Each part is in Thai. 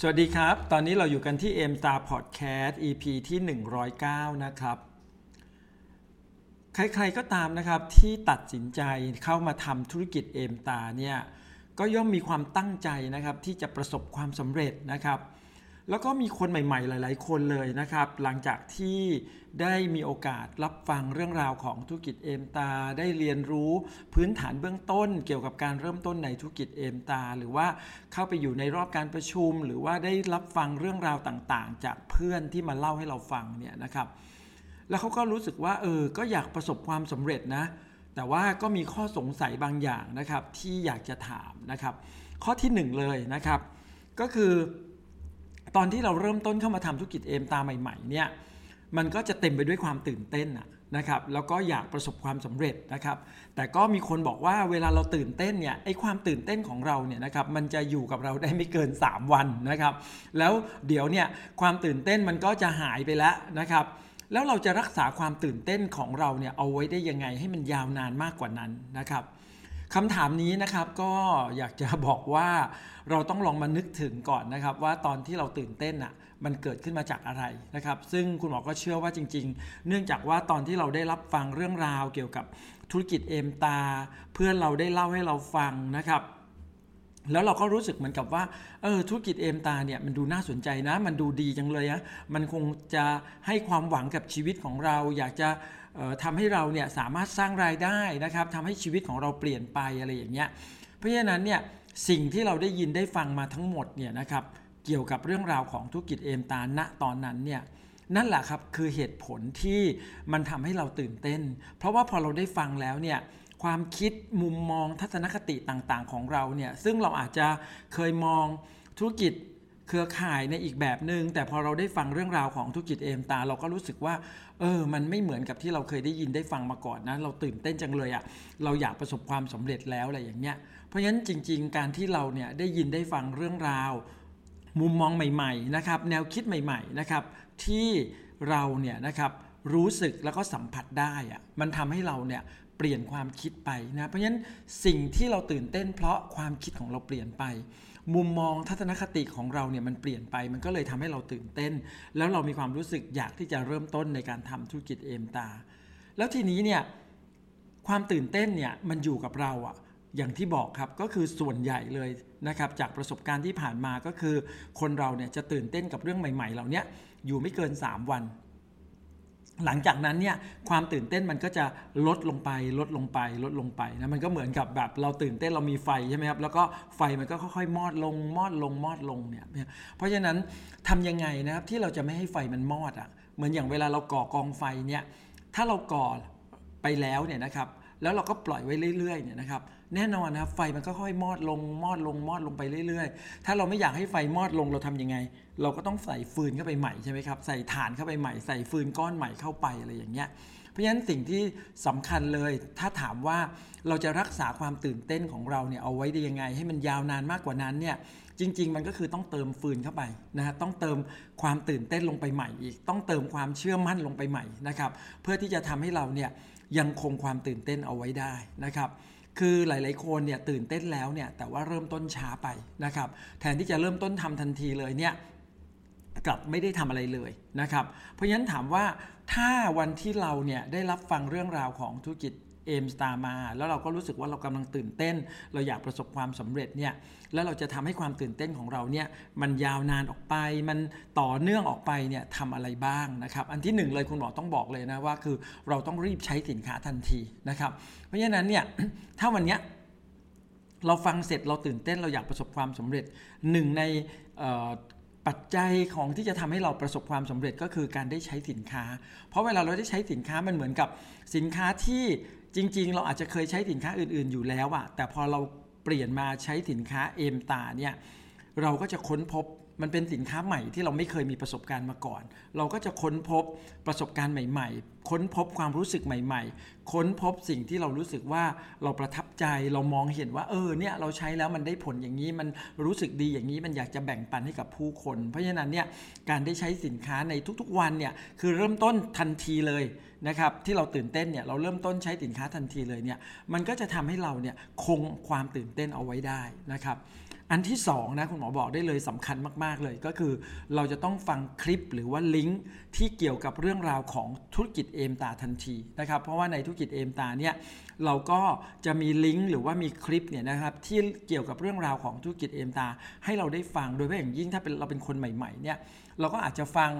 สวัสดีครับ ตอนนี้เราอยู่กันที่ M Star Podcast EP ที่ 109 นะครับ ใครๆก็ตามนะครับที่ตัดสินใจเข้ามาทำธุรกิจเอมตาเนี่ยก็ย่อมมีความตั้งใจนะครับที่จะประสบความสำเร็จนะครับ แล้วก็มีคนใหม่ๆ หลาย ๆ คนเลยนะครับ หลังจากที่ได้มีโอกาสรับฟังเรื่องราวของธุรกิจเอมตา ได้เรียนรู้พื้นฐานเบื้องต้น เกี่ยวกับการเริ่มต้นในธุรกิจเอมตา หรือว่าเข้าไปอยู่ในรอบการประชุม หรือว่าได้รับฟังเรื่องราวต่างๆ จากเพื่อนที่มาเล่าให้เราฟังเนี่ยนะครับแล้วเขาก็รู้สึกว่าเออ ก็อยากประสบความสำเร็จนะ แต่ว่าก็มีข้อสงสัยบางอย่างนะครับที่อยากจะถามนะครับ ข้อที่หนึ่งเลยนะครับ ก็คือ ตอนที่เราเริ่มต้นเข้ามาทำธุรกิจเอมตาใหม่ๆเนี่ยมันก็จะเต็มไปด้วยความตื่นเต้นนะครับแล้วก็อยากประสบความสำเร็จนะครับแต่ก็มีคนบอกว่าเวลาเราตื่นเต้นเนี่ยไอ้ความตื่นเต้นของเราเนี่ยนะครับมันจะอยู่กับเราได้ไม่เกิน 3 วันนะครับ แล้วเดี๋ยวเนี่ยความตื่นเต้นมันก็จะหายไปแล้วนะครับแล้วเราจะรักษาความตื่นเต้นของเราเนี่ยเอาไว้ได้ยังไงให้มันยาวนานมากกว่านั้นนะครับ คำถามนี้นะครับก็อยากจะบอกว่าเราต้องลองมานึกถึงก่อนนะครับ ว่าตอนที่เราตื่นเต้นอะมันเกิดขึ้นมาจากอะไรนะครับ ซึ่งคุณหมอก็เชื่อว่าจริง ๆ เนื่องจากว่าตอนที่เราได้รับฟังเรื่องราวเกี่ยวกับธุรกิจเอมตา เพื่อนเราได้เล่าให้เราฟังนะครับ แล้วเราก็รู้สึกเหมือนกับว่าเออธุรกิจเอมตาเนี่ยมันดูน่าสนใจนะ มันดูดีจังเลยอะมันคงจะให้ความหวังกับชีวิตของเรา อยากจะทำให้เราเนี่ยสามารถสร้างรายได้นะครับทำให้ชีวิตของเราเปลี่ยนไปอะไรอย่างเงี้ยเพราะฉะนั้นเนี่ยสิ่งที่เราได้ยินได้ฟังมาทั้งหมดเนี่ยนะครับเกี่ยวกับเรื่องราวของธุรกิจเอมตาณตอนนั้นเนี่ยนั่นแหละครับคือเหตุผลที่มันทำให้เราตื่นเต้น เพราะว่าพอเราได้ฟังแล้วเนี่ย ความคิดมุมมองทัศนคติต่างๆ ของเราเนี่ยซึ่งเราอาจจะเคยมองธุรกิจเครือข่ายในอีกแบบหนึง่งแต่พอเราได้ฟังเรื่องราวของธุรกิจเอมตา เราก็รู้สึกว่า เออ มันไม่เหมือนกับที่เราเคยได้ยินได้ฟังมาก่อนนะ เราตื่นเต้นจังเลยอะ่ะเราอยากประสบความสำเร็จแล้วอะไรอย่างเงี้ยเพราะฉะนั้นจริง ๆ การที่เราเนี่ยได้ยินได้ฟังเรื่องราว มุมมองใหม่ๆนะครับแนวคิดใหม่ๆนะครับที่เราเนี่ยนะครับรู้สึกแล้วก็สัมผัสได้อะมันทำให้เราเนี่ย เปลี่ยนความคิดไปนะเพราะฉะนั้นสิ่งที่เราตื่นเต้น เพราะความคิดของเราเปลี่ยนไป มุมมองทัศนคติของเราเนี่ยมันเปลี่ยนไปมันก็เลยทำให้เราตื่นเต้น แล้วเรามีความรู้สึกอยากที่จะเริ่มต้นในการทำธุรกิจเอมตา แล้วทีนี้เนี่ยความตื่นเต้นเนี่ยมันอยู่กับเราอะอย่างที่บอกครับก็คือส่วนใหญ่เลยนะครับจากประสบการณ์ที่ผ่านมาก็คือ คนเราเนี่ยจะตื่นเต้นกับเรื่องใหม่ ๆ เหล่านี้อยู่ไม่เกิน 3 วัน หลังจากนั้นเนี่ยความตื่นเต้นมันก็จะลดลงไปลดลงไปลดลงไปนะมันก็เหมือนกับแบบเราตื่นเต้นเรามีไฟใช่ไหมครับแล้วก็ไฟมันก็ค่อยๆมอดลงมอดลงมอดลงเนี่ยเพราะฉะนั้นทำยังไงนะครับที่เราจะไม่ให้ไฟมันมอดอะ่ะเหมือนอย่างเวลาเราก่อกองไฟเนี่ยถ้าเราก่อไปแล้วเนี่ยนะครับแล้วเราก็ปล่อยไว้เรื่อยๆเนี่ยนะครับ แน่นอนนะไฟมันก็ค่อยมอดลงมอดลงมอดลงไปเรื่อยๆ ถ้าเราไม่อยากให้ไฟมอดลงเราทํำยังไง เราก็ต้องใส่ฟืนเข้าไปใหม่ใช่ไหมครับใส่ถ่านเข้าไปใหม่ใส่ฟืนก้อนใหม่เข้าไปอะไรอย่างเงี้ยเพราะฉะนั้นสิ่งที่สำคัญเลย ถ้าถามว่าเราจะรักษาความตื่นเต้นของเราเนี่ยเอาไว้ได้ยังไง ให้มันยาวนานมากกว่านั้นเนี่ยจริง ๆ มันก็คือต้องเติมฟืนเข้าไปนะฮะต้องเติมความตื่นเต้นลงไปใหม่อีก ต้องเติมความเชื่อมั่นลงไปใหม่นะครับเพื่อที่จะทำให้เราเนี่ยยังคงความตื่นเต้นเอาไว้ได้นะครับ คือหลาย ๆ คนเนี่ยตื่นเต้นแล้วเนี่ยแต่ว่าเริ่มต้นช้าไปนะครับแทนที่จะเริ่มต้นทำทันทีเลยเนี่ยกลับไม่ได้ทำอะไรเลยนะครับ เพราะฉะนั้นถามว่าถ้าวันที่เราเนี่ยได้รับฟังเรื่องราวของธุรกิจ เอมสตาร์มา แล้วเราก็รู้สึกว่าเรากำลังตื่นเต้น เราอยากประสบความสำเร็จเนี่ยแล้วเราจะทำให้ความตื่นเต้นของเราเนี่ยมันยาวนานออกไป มันต่อเนื่องออกไปเนี่ยทำอะไรบ้างนะครับ อันที่หนึ่งเลยคุณหมอต้องบอกเลยนะว่าคือเราต้องรีบใช้สินค้าทันทีนะครับ เพราะฉะนั้นเนี่ยถ้าวันเนี้ยเราฟังเสร็จเราตื่นเต้นเราอยากประสบความสำเร็จหนึ่งในปัจจัยของที่จะทำให้เราประสบความสำเร็จก็คือการได้ใช้สินค้า เพราะเวลาเราได้ใช้สินค้ามันเหมือนกับสินค้าที่ จริง ๆ เราอาจจะเคยใช้สินค้าอื่น ๆอยู่แล้วอะแต่พอเราเปลี่ยนมาใช้สินค้าเอมตาเนี่ยเราก็จะค้นพบ มันเป็นสินค้าใหม่ที่เราไม่เคยมีประสบการณ์มาก่อน เราก็จะค้นพบประสบการณ์ใหม่ ๆ ค้นพบความรู้สึกใหม่ ๆ ค้นพบสิ่งที่เรารู้สึกว่าเราประทับใจ เรามองเห็นว่าเออเนี่ยเราใช้แล้วมันได้ผลอย่างนี้ มันรู้สึกดีอย่างนี้ มันอยากจะแบ่งปันให้กับผู้คน เพราะฉะนั้นเนี่ยการได้ใช้สินค้าในทุกๆวันเนี่ยคือเริ่มต้นทันทีเลยนะครับที่เราตื่นเต้นเนี่ยเราเริ่มต้นใช้สินค้าทันทีเลยเนี่ยมันก็จะทำให้เราเนี่ยคงความตื่นเต้นเอาไว้ได้นะครับ อันที่2นะคุณหมอบอกได้เลยสำคัญมาก ๆ เลยก็คือ เราจะต้องฟังคลิปหรือว่าลิงก์ที่เกี่ยวกับเรื่องราวของธุรกิจเอมตาทันทีนะครับ เพราะว่าในธุรกิจเอมตาเนี่ยเราก็จะมีลิงก์หรือว่ามีคลิปเนี่ยนะครับที่เกี่ยวกับเรื่องราวของธุรกิจเอมตาให้เราได้ฟังโดยเฉพาะอย่างยิ่งถ้าเป็นเราเป็นคนใหม่ๆเนี่ยเราก็อาจจะฟัง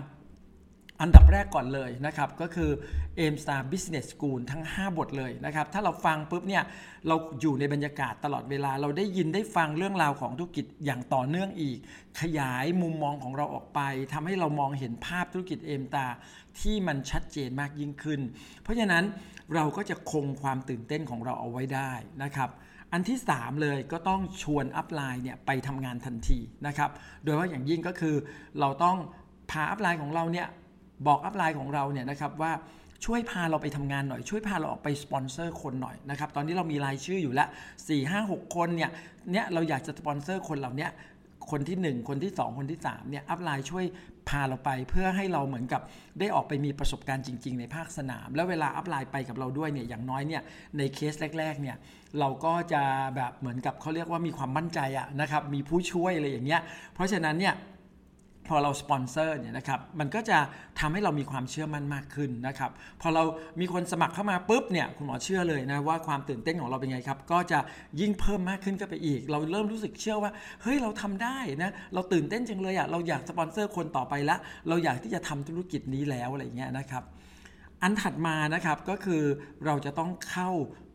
อันดับแรกก่อนเลยนะครับก็คือ a m Star Business School ทั้ง 5 บทเลยนะครับถ้าเราฟังปุ๊บเนี่ยเราอยู่ในบรรยากาศตลอดเวลาเราได้ยินได้ฟังเรื่องราวของธุรกิจอย่างต่อเนื่องอีก ขยายมุมมองของเราออกไปทำให้เรามองเห็นภาพธุรกิจเอมตาที่มันชัดเจนมากยิ่งขึ้น เพราะฉะนั้นเราก็จะคงความตื่นเต้นของเราเอาไว้ได้นะครับอันที่ 3 เลยก็ต้องชวน upline เนี่ยไปทำงานทันทีนะครับโดยว่าอย่างยิ่งก็คือเราต้องพา upline ของเราเนี่ย บอก upline ของเราเนี่ยนะครับว่าช่วยพาเราไปทำงานหน่อย ช่วยพาเราออกไปสปอนเซอร์คนหน่อยนะครับตอนนี้เรามีรายชื่ออยู่แล้ว4 5 6 คนเนี่ยเนี่ยเราอยากจะสปอนเซอร์คนเหล่านี้คนที่ 1 คนที่ 2 คนที่3เนี่ย upline ช่วยพาเราไปเพื่อให้เราเหมือนกับได้ออกไปมีประสบการณ์จริง ๆ ในภาคสนาม แล้วเวลา upline ไปกับเราด้วยเนี่ยอย่างน้อยเนี่ยในเคสแรก ๆ เนี่ยเราก็จะแบบเหมือนกับเขาเรียกว่ามีความมั่นใจอะนะครับมีผู้ช่วยอะไรอย่างเงี้ยเพราะฉะนั้นเนี่ย พอเราสปอนเซอร์เนี่ยนะครับมันก็จะทำให้เรามีความเชื่อมั่นมากขึ้นนะครับพอเรามีคนสมัครเข้ามาปุ๊บเนี่ยคุณหมอเชื่อเลยนะว่าความตื่นเต้นของเราเป็นไงครับก็จะยิ่งเพิ่มมากขึ้นก็ไปอีก เราเริ่มรู้สึกเชื่อว่าเฮ้ยเราทำได้นะเราตื่นเต้นจังเลยอะ่ะเราอยากสปอนเซอร์คนต่อไปละเราอยากที่จะทำธุรกิจนี้แล้วอะไรเงี้ยนะครับอันถัดมานะครับก็คือเราจะต้องเข้า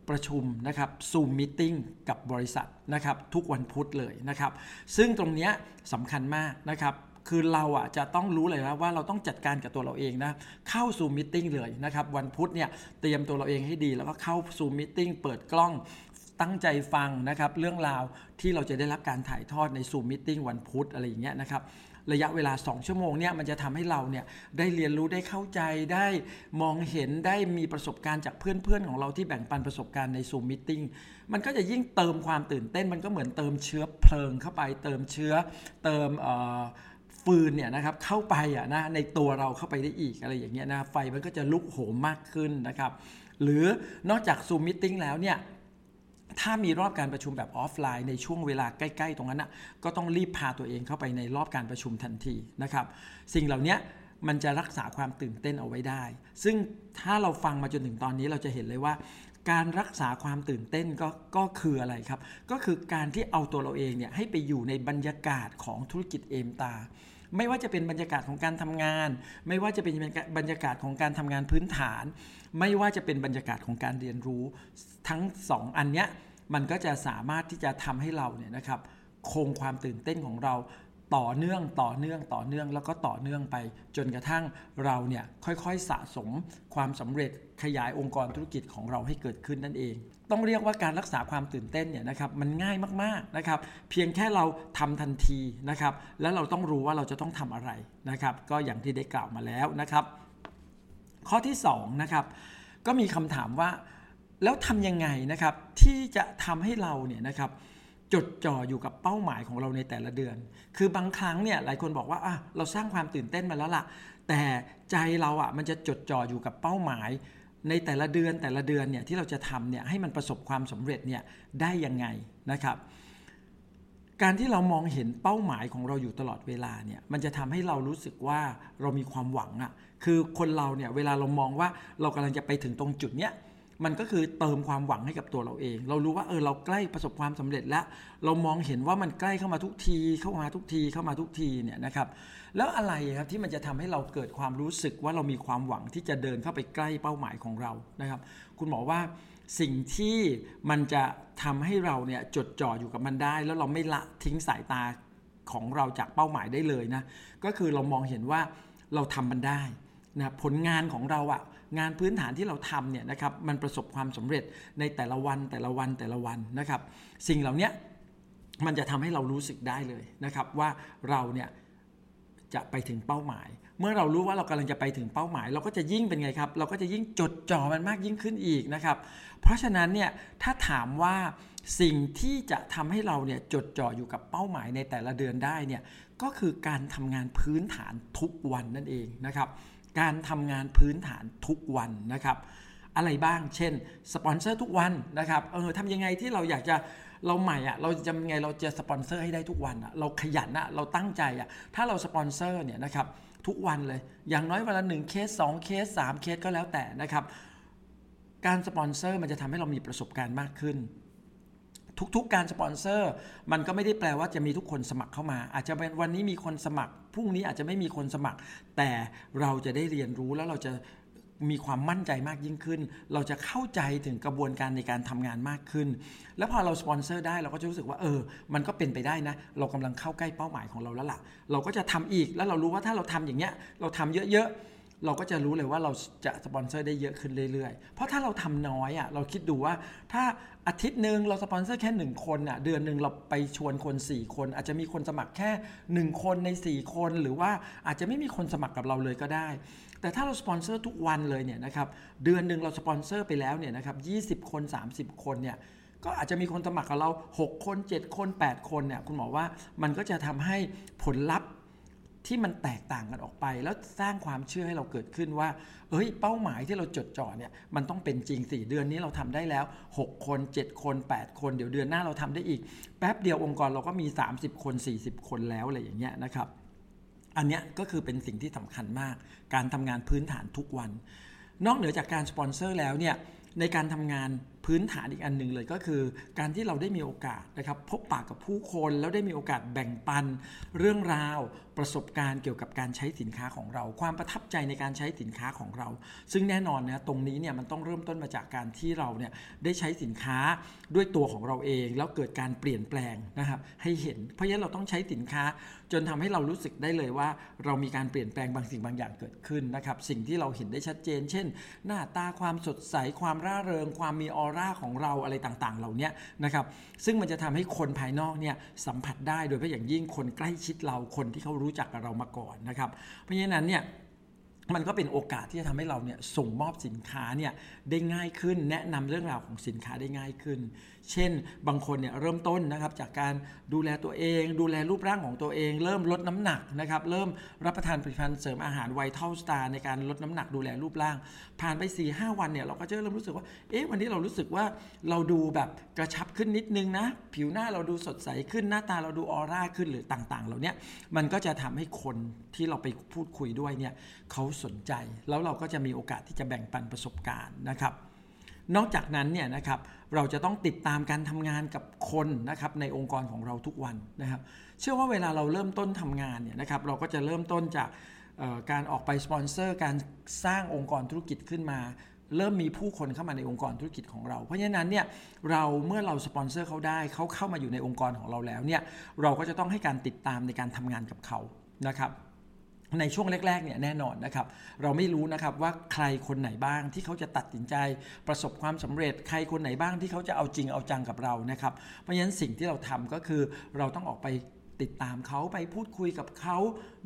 ประชุมนะครับซูมมิ팅กับบริษัทนะครับทุกวันพุธเลยนะครับซึ่งตรงนี้สำคัญมากนะครับ คือเราอ่ะจะต้องรู้เลยนะว่าเราต้องจัดการกับตัวเราเองนะเข้าซูมมิ팅เลยนะครับวันพุธเนี่ยเตรียมตัวเราเองให้ดี แล้วก็เข้าซูมมิ팅เปิดกล้องตั้งใจฟังนะครับเรื่องราวที่เราจะได้รับการถ่ายทอดในซูมมิ팅วันพุธอะไรอย่างเงี้ยนะครับระยะเวลา 2 ชั่วโมงเนี่ยมันจะทำให้เราเนี่ยได้เรียนรู้ได้เข้าใจได้มองเห็นได้มีประสบการณ์จากเพื่อนๆของเราที่แบ่งปันประสบการณ์ในซูมมิ팅มันก็จะยิ่งเติมความตื่นเต้น มันก็เหมือนเติมเชื้อเพลิงเข้าไปเติมเชื้อเติม ฟืนเนี่ยนะครับเข้าไปอะนะในตัวเราเข้าไปได้อีกอะไรอย่างเงี้ยนะไฟมันก็จะลุกโหมมากขึ้นนะครับ หรือนอกจากซูมมิ팅แล้วเนี่ยถ้ามีรอบการประชุมแบบออฟไลน์ในช่วงเวลาใกล้ ๆ ตรงนั้นนะก็ต้องรีบพาตัวเองเข้าไปในรอบการประชุมทันทีนะครับ สิ่งเหล่านี้มันจะรักษาความตื่นเต้นเอาไว้ได้ ซึ่งถ้าเราฟังมาจนถึงตอนนี้เราจะเห็นเลยว่า การรักษาความตื่นเต้นก็ก็คืออะไรครับ ก็คือการที่เอาตัวเราเองเนี่ยให้ไปอยู่ในบรรยากาศของธุรกิจเอมตา ไม่ว่าจะเป็นบรรยากาศของการทำงาน ไม่ว่าจะเป็นบรรยากาศของการทำงานพื้นฐาน ไม่ว่าจะเป็นบรรยากาศของการเรียนรู้ ทั้ง 2 อันเนี้ยมันก็จะสามารถที่จะทำให้เราเนี่ยนะครับคงความตื่นเต้นของเรา ต่อเนื่องต่อเนื่องต่อเนื่องแล้วก็ต่อเนื่องไป จนกระทั่งเราเนี่ยค่อยๆสะสมความสำเร็จขยายองค์กรธุรกิจของเราให้เกิดขึ้นนั่นเอง ต้องเรียกว่าการรักษาความตื่นเต้นเนี่ยนะครับมันง่ายมากๆนะครับ เพียงแค่เราทำทันทีนะครับแล้วเราต้องรู้ว่าเราจะต้องทำอะไรนะครับ ก็อย่างที่ได้กล่าวมาแล้วนะครับ ข้อที่2นะครับก็มีคำถามว่าแล้วทำยังไงนะครับที่จะทำให้เราเนี่ยนะครับ จดจ่ออยู่กับเป้าหมายของเราในแต่ละเดือน คือบางครั้งเนี่ยหลายคนบอกว่าอะเราสร้างความตื่นเต้นมาแล้วล่ะ แต่ใจเราอะมันจะจดจ่ออยู่กับเป้าหมาย ในแต่ละเดือนแต่ละเดือนเนี่ยที่เราจะทำเนี่ยให้มันประสบความสำเร็จเนี่ยได้ยังไงนะครับ การที่เรามองเห็นเป้าหมายของเราอยู่ตลอดเวลาเนี่ยมันจะทำให้เรารู้สึกว่าเรามีความหวังอะ่ะคือคนเราเนี่ยเวลาเรามองว่าเรากำลังจะไปถึงตรงจุดเนี้ย มันก็คือเติมความหวังให้กับตัวเราเอง เรารู้ว่าเออเราใกล้ประสบความสำเร็จแล้ว เรามองเห็นว่ามันใกล้เข้ามาทุกที เข้ามาทุกที เข้ามาทุกทีเนี่ยนะครับ แล้วอะไรครับที่มันจะทำให้เราเกิดความรู้สึกว่าเรามีความหวังที่จะเดินเข้าไปใกล้เป้าหมายของเรานะครับ คุณหมอว่าสิ่งที่มันจะทำให้เราเนี่ยจดจ่ออยู่กับมันได้ แล้วเราไม่ละทิ้งสายตาของเราจากเป้าหมายได้เลยนะ ก็คือเรามองเห็นว่าเราทำมันได้นะผลงานของเราอะ งานพื้นฐานที่เราทำเนี่ยนะครับมันประสบความสำเร็จในแต่ละวันแต่ละวันแต่ละวันนะครับ สิ่งเหล่านี้มันจะทำให้เรารู้สึกได้เลยนะครับว่าเราเนี่ยจะไปถึงเป้าหมาย เมื่อเรารู้ว่าเรากำลังจะไปถึงเป้าหมาย เราก็จะยิ่งเป็นไงครับ เราก็จะยิ่งจดจ่อมันมากยิ่งขึ้นอีกนะครับ เพราะฉะนั้นเนี่ยถ้าถามว่าสิ่งที่จะทำให้เราเนี่ยจดจ่ออยู่กับเป้าหมายในแต่ละเดือนได้เนี่ยก็คือการทำงานพื้นฐานทุกวันนั่นเองนะครับ การทำงานพื้นฐานทุกวันนะครับ อะไรบ้าง เช่นสปอนเซอร์ทุกวันนะครับเออทำยังไงที่เราอยากจะเราใหม่อะเราจะยังไงเราจะสปอนเซอร์ให้ได้ทุกวันอะเราขยันอะเราตั้งใจอะถ้าเราสปอนเซอร์เนี่ยนะครับทุกวันเลย อย่างน้อยวันละหนึ่งเคส2เคส3เคสก็แล้วแต่นะครับ การสปอนเซอร์มันจะทำให้เรามีประสบการณ์มากขึ้นทุกๆ การสปอนเซอร์มันก็ไม่ได้แปลว่าจะมีทุกคนสมัครเข้ามา อาจจะเป็นวันนี้มีคนสมัคร พรุ่งนี้อาจจะไม่มีคนสมัคร แต่เราจะได้เรียนรู้แล้วเราจะมีความมั่นใจมากยิ่งขึ้น เราจะเข้าใจถึงกระบวนการในการทำงานมากขึ้น แล้วพอเราสปอนเซอร์ได้เราก็จะรู้สึกว่าเออ มันก็เป็นไปได้นะ เรากำลังเข้าใกล้เป้าหมายของเราแล้วล่ะ เราก็จะทำอีก แล้วเรารู้ว่าถ้าเราทำอย่างเงี้ย เราทำเยอะๆ เราก็จะรู้เลยว่าเราจะสปอนเซอร์ได้เยอะขึ้นเรื่อยๆ เพราะถ้าเราทำน้อยอะเราคิดดูว่าถ้าอาทิตย์หนึ่งเราสปอนเซอร์แค่ 1 คนอะเดือนหนึ่งเราไปชวนคน 4 คน อาจจะมีคนสมัครแค่ 1 คนใน 4 คน หรือว่าอาจจะไม่มีคนสมัครกับเราเลยก็ได้ แต่ถ้าเราสปอนเซอร์ทุกวันเลยเนี่ยนะครับเดือนหนึ่งเราสปอนเซอร์ไปแล้วเนี่ยนะครับ20 คน 30 คนเนี่ยก็อาจจะมีคนสมัครกับเรา 6 คน 7 คน 8 คนเนี่ยคุณหมอว่ามันก็จะทำให้ผลลัพธ์ ที่มันแตกต่างกันออกไป แล้วสร้างความเชื่อให้เราเกิดขึ้นว่า เอ้ย เป้าหมายที่เราจดจ่อเนี่ยมันต้องเป็นจริงสี่เดือนนี้เราทำได้แล้ว 6 คน 7 คน 8 คน เดี๋ยวเดือนหน้าเราทำได้อีก แป๊บเดียวองค์กรเราก็มี 30 คน 40 คนแล้วอะไรอย่างเงี้ยนะครับ อันเนี้ยก็คือเป็นสิ่งที่สำคัญมาก การทำงานพื้นฐานทุกวัน นอกเหนือจากการสปอนเซอร์แล้วเนี่ยในการทำงาน พื้นฐานอีกอันหนึ่งเลยก็คือ การที่เราได้มีโอกาสนะครับพบปะกับผู้คนแล้วได้มีโอกาสแบ่งปัน เรื่องราวประสบการณ์เกี่ยวกับการใช้สินค้าของเรา ความประทับใจในการใช้สินค้าของเรา ซึ่งแน่นอนนะตรงนี้เนี่ยมันต้องเริ่มต้นมาจากการที่เราเนี่ยได้ใช้สินค้าด้วยตัวของเราเอง แล้วเกิดการเปลี่ยนแปลงนะครับให้เห็น เพราะฉะนั้นเราต้องใช้สินค้า จนทำให้เรารู้สึกได้เลยว่า เรามีการเปลี่ยนแปลงบางสิ่งบางอย่างเกิดขึ้นนะครับสิ่งที่เราเห็นได้ชัดเจน เช่น หน้าตาความสดใสความร่าเริง ความมีออร่าของเราอะไรต่างๆ เหล่านี้นะครับซึ่งมันจะทำให้คนภายนอกเนี่ยสัมผัสได้โดยเฉพาะอย่างยิ่งคนใกล้ชิดเราคนที่เขารู้จักกับเรามาก่อนนะครับ เพราะฉะนั้นเนี่ย มันก็เป็นโอกาสที่จะทำให้เราเนี่ยส่งมอบสินค้าเนี่ยได้ง่ายขึ้น แนะนำเรื่องราวของสินค้าได้ง่ายขึ้น เช่น บางคนเนี่ยเริ่มต้นนะครับจากการดูแลตัวเอง ดูแลรูปร่างของตัวเอง เริ่มลดน้ำหนักนะครับเริ่มรับประทานผลิตภัณฑ์เสริมอาหารไวท์เท่าสตาร์ในการลดน้ำหนักดูแลรูปร่าง ผ่านไป4ีหวันเนี่ยเราก็จะเริ่มรู้สึกว่าเอ๊ะวันนี้เรารู้สึกว่าเราดูแบบกระชับขึ้นนิดนึงนะผิวหน้าเราดูสดใสขึ้นหน้าตาเราดูออร่าขึ้นหรือต่างๆเหล่านี้มันก็จะทำให้คนที่เราไปพูดคุยด้วยเนี่ยเขาสนใจ แล้วเราก็จะมีโอกาสที่จะแบ่งปันประสบการณ์นะครับ นอกจากนั้นเนี่ยนะครับเราจะต้องติดตามการทำงานกับคนนะครับในองค์กรของเราทุกวันนะครับ เชื่อว่าเวลาเราเริ่มต้นทำงานเนี่ยนะครับเราก็จะเริ่มต้นจากการออกไปสปอนเซอร์การสร้างองค์กรธุรกิจขึ้นมา เริ่มมีผู้คนเข้ามาในองค์กรธุรกิจของเรา เพราะฉะนั้นเนี่ยเราเมื่อเราสปอนเซอร์เขาได้เขาเข้ามาอยู่ในองค์กรของเราแล้วเนี่ยเราก็จะต้องให้การติดตามในการทำงานกับเขานะครับ ในช่วงแรกๆเนี่ยแน่นอนนะครับ เราไม่รู้นะครับว่าใครคนไหนบ้างที่เขาจะตัดสินใจประสบความสำเร็จ ใครคนไหนบ้างที่เขาจะเอาจริงเอาจังกับเรานะครับ เพราะฉะนั้นสิ่งที่เราทำก็คือเราต้องออกไปติดตามเขาไปพูดคุยกับเขา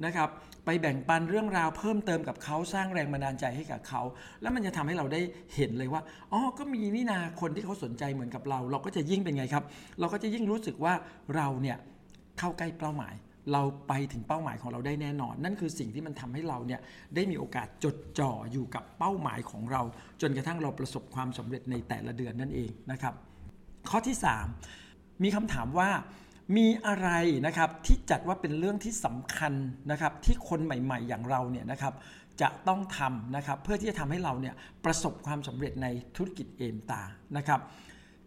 นะครับ ไปแบ่งปันเรื่องราวเพิ่มเติมกับเขาสร้างแรงบันดาลใจให้กับเขา แล้วมันจะทำให้เราได้เห็นเลยว่าอ๋อก็มีนี่นาคนที่เขาสนใจเหมือนกับเรา เราก็จะยิ่งเป็นไงครับ เราก็จะยิ่งรู้สึกว่าเราเนี่ยเข้าใกล้เป้าหมาย เราไปถึงเป้าหมายของเราได้แน่นอน นั่นคือสิ่งที่มันทำให้เราเนี่ยได้มีโอกาสจดจ่ออยู่กับเป้าหมายของเรา จนกระทั่งเราประสบความสำเร็จในแต่ละเดือนนั่นเองนะครับ ข้อที่ 3 มีคำถามว่ามีอะไรนะครับที่จัดว่าเป็นเรื่องที่สำคัญนะครับที่คนใหม่ๆ อย่างเราเนี่ยนะครับจะต้องทำนะครับเพื่อที่จะทำให้เราเนี่ยประสบความสำเร็จในธุรกิจเอมตานะครับ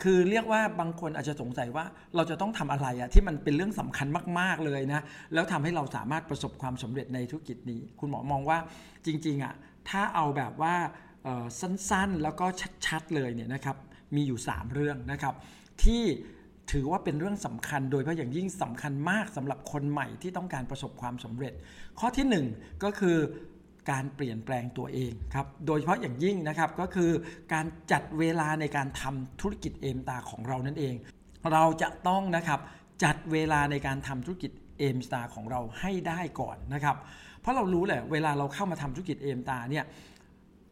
คือเรียกว่าบางคนอาจจะสงสัยว่าเราจะต้องทำอะไรอะที่มันเป็นเรื่องสำคัญมาก ๆเลยนะ แล้วทำให้เราสามารถประสบความสำเร็จในธุรกิจนี้ คุณหมอมองว่าจริงๆอะถ้าเอาแบบว่าสั้นๆ แล้วก็ชัดๆเลยเนี่ยนะครับมีอยู่ 3 เรื่องนะครับ ที่ถือว่าเป็นเรื่องสำคัญโดยเฉพาะอย่างยิ่งสำคัญมากสำหรับคนใหม่ที่ต้องการประสบความสำเร็จ ข้อที่ 1 ก็คือ การเปลี่ยนแปลงตัวเองครับ โดยเฉพาะอย่างยิ่งนะครับก็คือการจัดเวลาในการทำธุรกิจเอมตาของเรานั่นเอง เราจะต้องนะครับจัดเวลาในการทำธุรกิจเอมตาของเราให้ได้ก่อนนะครับ เพราะเรารู้แหละเวลาเราเข้ามาทำธุรกิจเอมตาเนี่ย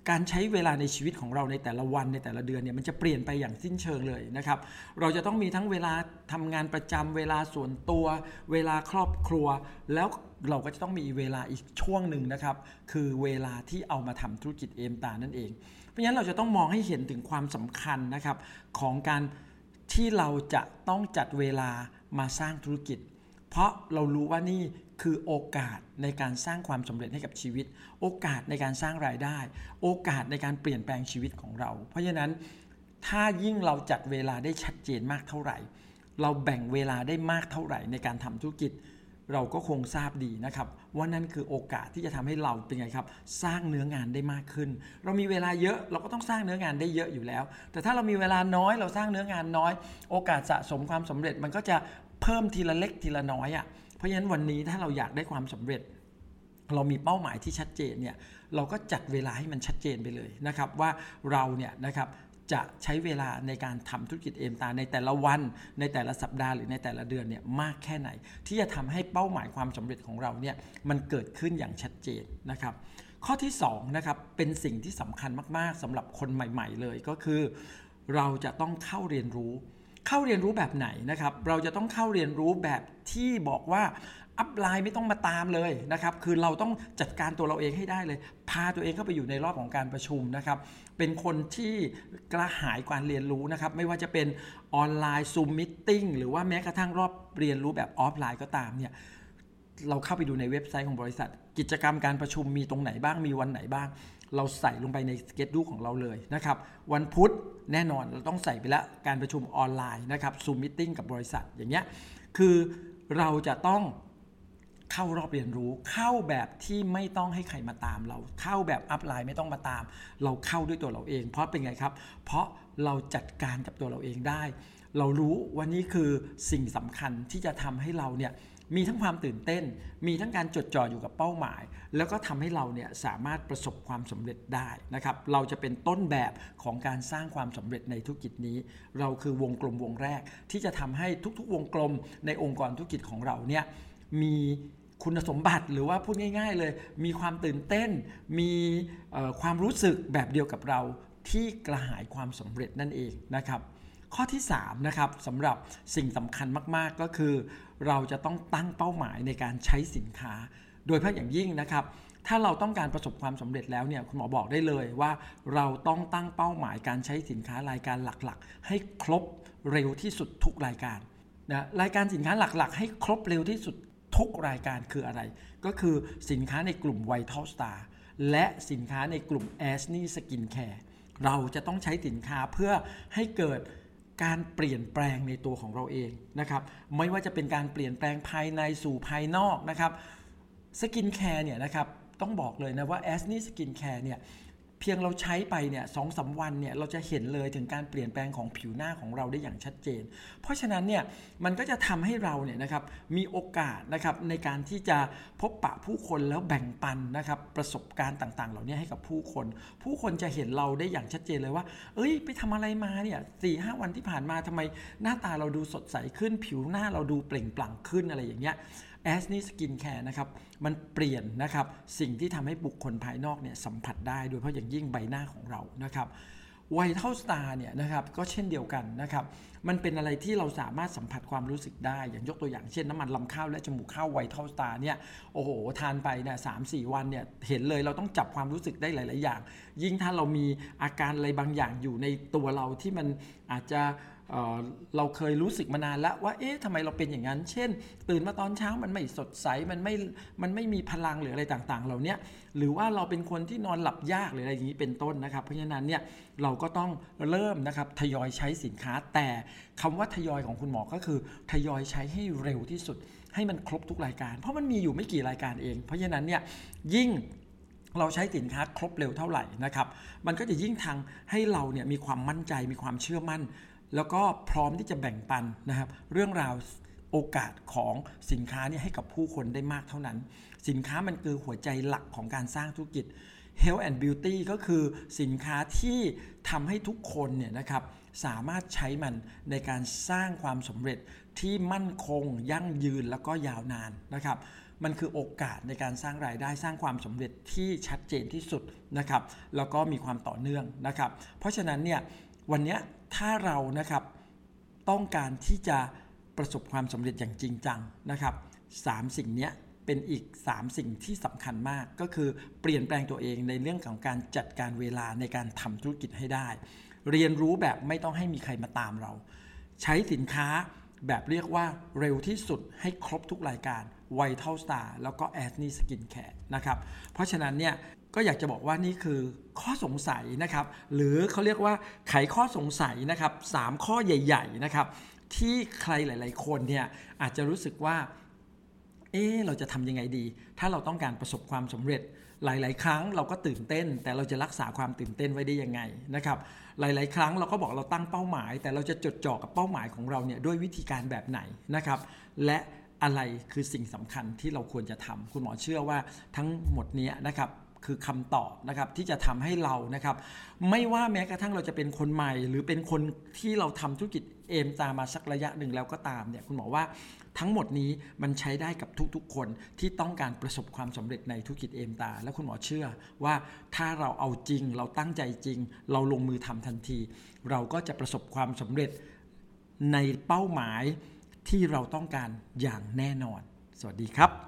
การใช้เวลาในชีวิตของเราในแต่ละวันในแต่ละเดือนเนี่ยมันจะเปลี่ยนไปอย่างสิ้นเชิงเลยนะครับ เราจะต้องมีทั้งเวลาทำงานประจำเวลาส่วนตัว เวลาครอบครัว แล้วเราก็จะต้องมีเวลาอีกช่วงหนึ่งนะครับ คือเวลาที่เอามาทำธุรกิจเอมตานั่นเอง เพราะฉะนั้นเราจะต้องมองให้เห็นถึงความสำคัญนะครับของการที่เราจะต้องจัดเวลามาสร้างธุรกิจ เพราะเรารู้ว่านี่คือโอกาสในการสร้างความสำเร็จให้กับชีวิต โอกาสในการสร้างรายได้ โอกาสในการเปลี่ยนแปลงชีวิตของเรา เพราะฉะนั้นถ้ายิ่งเราจัดเวลาได้ชัดเจนมากเท่าไหร่ เราแบ่งเวลาได้มากเท่าไหร่ในการทำธุรกิจ เราก็คงทราบดีนะครับว่านั่นคือโอกาสที่จะทำให้เราเป็นไงครับ สร้างเนื้องานได้มากขึ้น เรามีเวลาเยอะเราก็ต้องสร้างเนื้องานได้เยอะอยู่แล้ว แต่ถ้าเรามีเวลาน้อยเราสร้างเนื้องานน้อย โอกาสสะสมความสำเร็จมันก็จะ เพิ่มทีละเล็กทีละน้อยอะ่ะเพราะฉะนั้นวันนี้ถ้าเราอยากได้ความสำเร็จ เรามีเป้าหมายที่ชัดเจนเนี่ยเราก็จัดเวลาให้มันชัดเจนไปเลยนะครับว่าเราเนี่ยนะครับจะใช้เวลาในการทำธุรกิจเอมตาในแต่ละวัน ในแต่ละสัปดาห์หรือในแต่ละเดือนเนี่ยมากแค่ไหน ที่จะทำให้เป้าหมายความสำเร็จของเราเนี่ยมันเกิดขึ้นอย่างชัดเจนนะครับ ข้อที่2นะครับเป็นสิ่งที่สำคัญมากๆสำหรับคนใหม่ ๆ เลยก็คือ เราจะต้องเข้าเรียนรู้ เข้าเรียนรู้แบบไหนนะครับ เราจะต้องเข้าเรียนรู้แบบที่บอกว่า upline ไม่ต้องมาตามเลยนะครับ คือเราต้องจัดการตัวเราเองให้ได้เลย พาตัวเองเข้าไปอยู่ในรอบของการประชุมนะครับ เป็นคนที่กระหายการเรียนรู้นะครับ ไม่ว่าจะเป็นออนไลน์ Zoom meeting หรือว่าแม้กระทั่งรอบเรียนรู้แบบออฟไลน์ก็ตามเนี่ย เราเข้าไปดูในเว็บไซต์ของบริษัท กิจกรรมการประชุมมีตรงไหนบ้าง มีวันไหนบ้าง เราใส่ลงไปใน schedule ของเราเลยนะครับวันพุธแน่นอนเราต้องใส่ไปแล้วการประชุมออนไลน์นะครับ Zoom meeting กับบริษัทอย่างเงี้ยคือเราจะต้องเข้ารอบเรียนรู้เข้าแบบที่ไม่ต้องให้ใครมาตาม เราเข้าแบบ upline ไม่ต้องมาตาม เราเข้าด้วยตัวเราเอง เพราะเป็นไงครับ เพราะเราจัดการกับตัวเราเองได้ เรารู้ว่านี่คือสิ่งสำคัญที่จะทำให้เราเนี่ย มีทั้งความตื่นเต้น มีทั้งการจดจ่ออยู่กับเป้าหมาย แล้วก็ทำให้เราเนี่ยสามารถประสบความสำเร็จได้นะครับ เราจะเป็นต้นแบบของการสร้างความสำเร็จในธุรกิจนี้ เราคือวงกลมวงแรก ที่จะทำให้ทุกๆ วงกลมในองค์กรธุรกิจของเราเนี่ยมีคุณสมบัติหรือว่าพูดง่าย ๆ เลย มีความตื่นเต้น มีความรู้สึกแบบเดียวกับเราที่กระหายความสำเร็จนั่นเองนะครับ ข้อที่3นะครับสำหรับสิ่งสำคัญมากๆ ก็คือ เราจะต้องตั้งเป้าหมายในการใช้สินค้า โดยเฉพาะอย่างยิ่งนะครับ ถ้าเราต้องการประสบความสำเร็จแล้วเนี่ยคุณหมอบอกได้เลยว่า เราต้องตั้งเป้าหมายการใช้สินค้ารายการหลักๆ ให้ครบเร็วที่สุดทุกรายการนะรายการสินค้าหลักๆ ให้ครบเร็วที่สุดทุกรายการคืออะไร ก็คือสินค้าในกลุ่ม Vital Star และสินค้าในกลุ่ม a s n e Skin Care เราจะต้องใช้สินค้าเพื่อให้เกิด การเปลี่ยนแปลงในตัวของเราเองนะครับไม่ว่าจะเป็นการเปลี่ยนแปลงภายในสู่ภายนอกนะครับ skincare เนี่ยนะครับต้องบอกเลยนะว่าแอสนี่ skincare เนี่ย เพียงเราใช้ไปเนี่ยสองสามวันเนี่ยเราจะเห็นเลยถึงการเปลี่ยนแปลงของผิวหน้าของเราได้อย่างชัดเจน เพราะฉะนั้นเนี่ยมันก็จะทำให้เราเนี่ยนะครับมีโอกาสนะครับในการที่จะพบปะผู้คนแล้วแบ่งปันนะครับประสบการณ์ต่าง ๆ เหล่านี้ให้กับผู้คน ผู้คนจะเห็นเราได้อย่างชัดเจนเลยว่า เอ้ย ไปทำอะไรมาเนี่ยสี่ห้าวันที่ผ่านมาทำไมหน้าตาเราดูสดใสขึ้น ผิวหน้าเราดูเปล่งปลั่งขึ้นอะไรอย่างเงี้ย แอสนี่ skincare นะครับมันเปลี่ยนนะครับสิ่งที่ทำให้บุคคลภายนอกเนี่ยสัมผัสได้โดยเฉพาะอย่างยิ่งใบหน้าของเรานะครับไวท์เท่าสตาร์เนี่ยนะครับก็เช่นเดียวกันนะครับมันเป็นอะไรที่เราสามารถสัมผัสความรู้สึกได้ อย่างยกตัวอย่างเช่นน้ำมันลำข้าวและจมูกข้าวไวท์เท่าสตาร์เนี่ยโอ้โห ทานไปเนี่ยสามสี่วันเนี่ยเห็นเลยเราต้องจับความรู้สึกได้หลาย ๆ อย่าง ยิ่งถ้าเรามีอาการอะไรบางอย่างอยู่ในตัวเราที่มันอาจจะ เราเคยรู้สึกมานานแล้วว่า เอ๊ะทำไมเราเป็นอย่างนั้น เช่น ตื่นมาตอนเช้ามันไม่สดใส มันไม่ มันไม่มีพลังหรืออะไรต่างๆ เหล่านี้หรือว่าเราเป็นคนที่นอนหลับยากหรืออะไรอย่างนี้เป็นต้นนะครับ เพราะฉะนั้นเนี่ยเราก็ต้องเริ่มนะครับทยอยใช้สินค้า แต่คำว่าทยอยของคุณหมอก็คือทยอยใช้ให้เร็วที่สุด ให้มันครบทุกรายการ เพราะมันมีอยู่ไม่กี่รายการเอง เพราะฉะนั้นเนี่ยยิ่งเราใช้สินค้าครบเร็วเท่าไหร่นะครับ มันก็จะยิ่งทางให้เราเนี่ยมีความมั่นใจมีความเชื่อมั่น แล้วก็พร้อมที่จะแบ่งปันนะครับ เรื่องราวโอกาสของสินค้านี่ให้กับผู้คนได้มากเท่านั้น สินค้ามันคือหัวใจหลักของการสร้างธุรกิจ Health and Beauty ก็คือสินค้าที่ทำให้ทุกคนเนี่ยนะครับสามารถใช้มันในการสร้างความสำเร็จที่มั่นคง ยั่งยืนแล้วก็ยาวนานนะครับ มันคือโอกาสในการสร้างรายได้สร้างความสำเร็จที่ชัดเจนที่สุดนะครับ แล้วก็มีความต่อเนื่องนะครับ เพราะฉะนั้นเนี่ยวันนี้ ถ้าเรานะครับต้องการที่จะประสบความสำเร็จอย่างจริงจังนะครับสามสิ่งนี้เป็นอีก 3 สิ่งที่สำคัญมาก ก็คือเปลี่ยนแปลงตัวเองในเรื่องของการจัดการเวลาในการทำธุรกิจให้ได้ เรียนรู้แบบไม่ต้องให้มีใครมาตามเรา ใช้สินค้าแบบเรียกว่าเร็วที่สุดให้ครบทุกรายการ Vital Star แล้วก็ a s n y Skin Care นะครับ เพราะฉะนั้นเนี่ย ก็อยากจะบอกว่านี่คือข้อสงสัยนะครับ หรือเขาเรียกว่าไขข้อสงสัยนะครับ3ข้อใหญ่ ๆ นะครับ ที่ใครหลาย ๆ คนเนี่ยอาจจะรู้สึกว่า เอ๊เราจะทำยังไงดี ถ้าเราต้องการประสบความสำเร็จหลาย ๆ ครั้งเราก็ตื่นเต้น แต่เราจะรักษาความตื่นเต้นไว้ได้ยังไงนะครับหลาย ๆ ครั้งเราก็บอกเราตั้งเป้าหมาย แต่เราจะจดจ่อกับเป้าหมายของเราเนี่ยด้วยวิธีการแบบไหนนะครับและอะไรคือสิ่งสำคัญที่เราควรจะทำคุณหมอเชื่อว่าทั้งหมดนี้นะครับ คือคำตอบนะครับที่จะทำให้เรานะครับ ไม่ว่าแม้กระทั่งเราจะเป็นคนใหม่ หรือเป็นคนที่เราทำธุรกิจเอมตามมาสักระยะหนึ่งแล้วก็ตามเนี่ยคุณหมอว่าทั้งหมดนี้มันใช้ได้กับทุกๆ คนที่ต้องการประสบความสำเร็จในธุรกิจเอมตา และคุณหมอเชื่อว่าถ้าเราเอาจริง เราตั้งใจจริง เราลงมือทำทันที เราก็จะประสบความสำเร็จในเป้าหมายที่เราต้องการอย่างแน่นอน สวัสดีครับ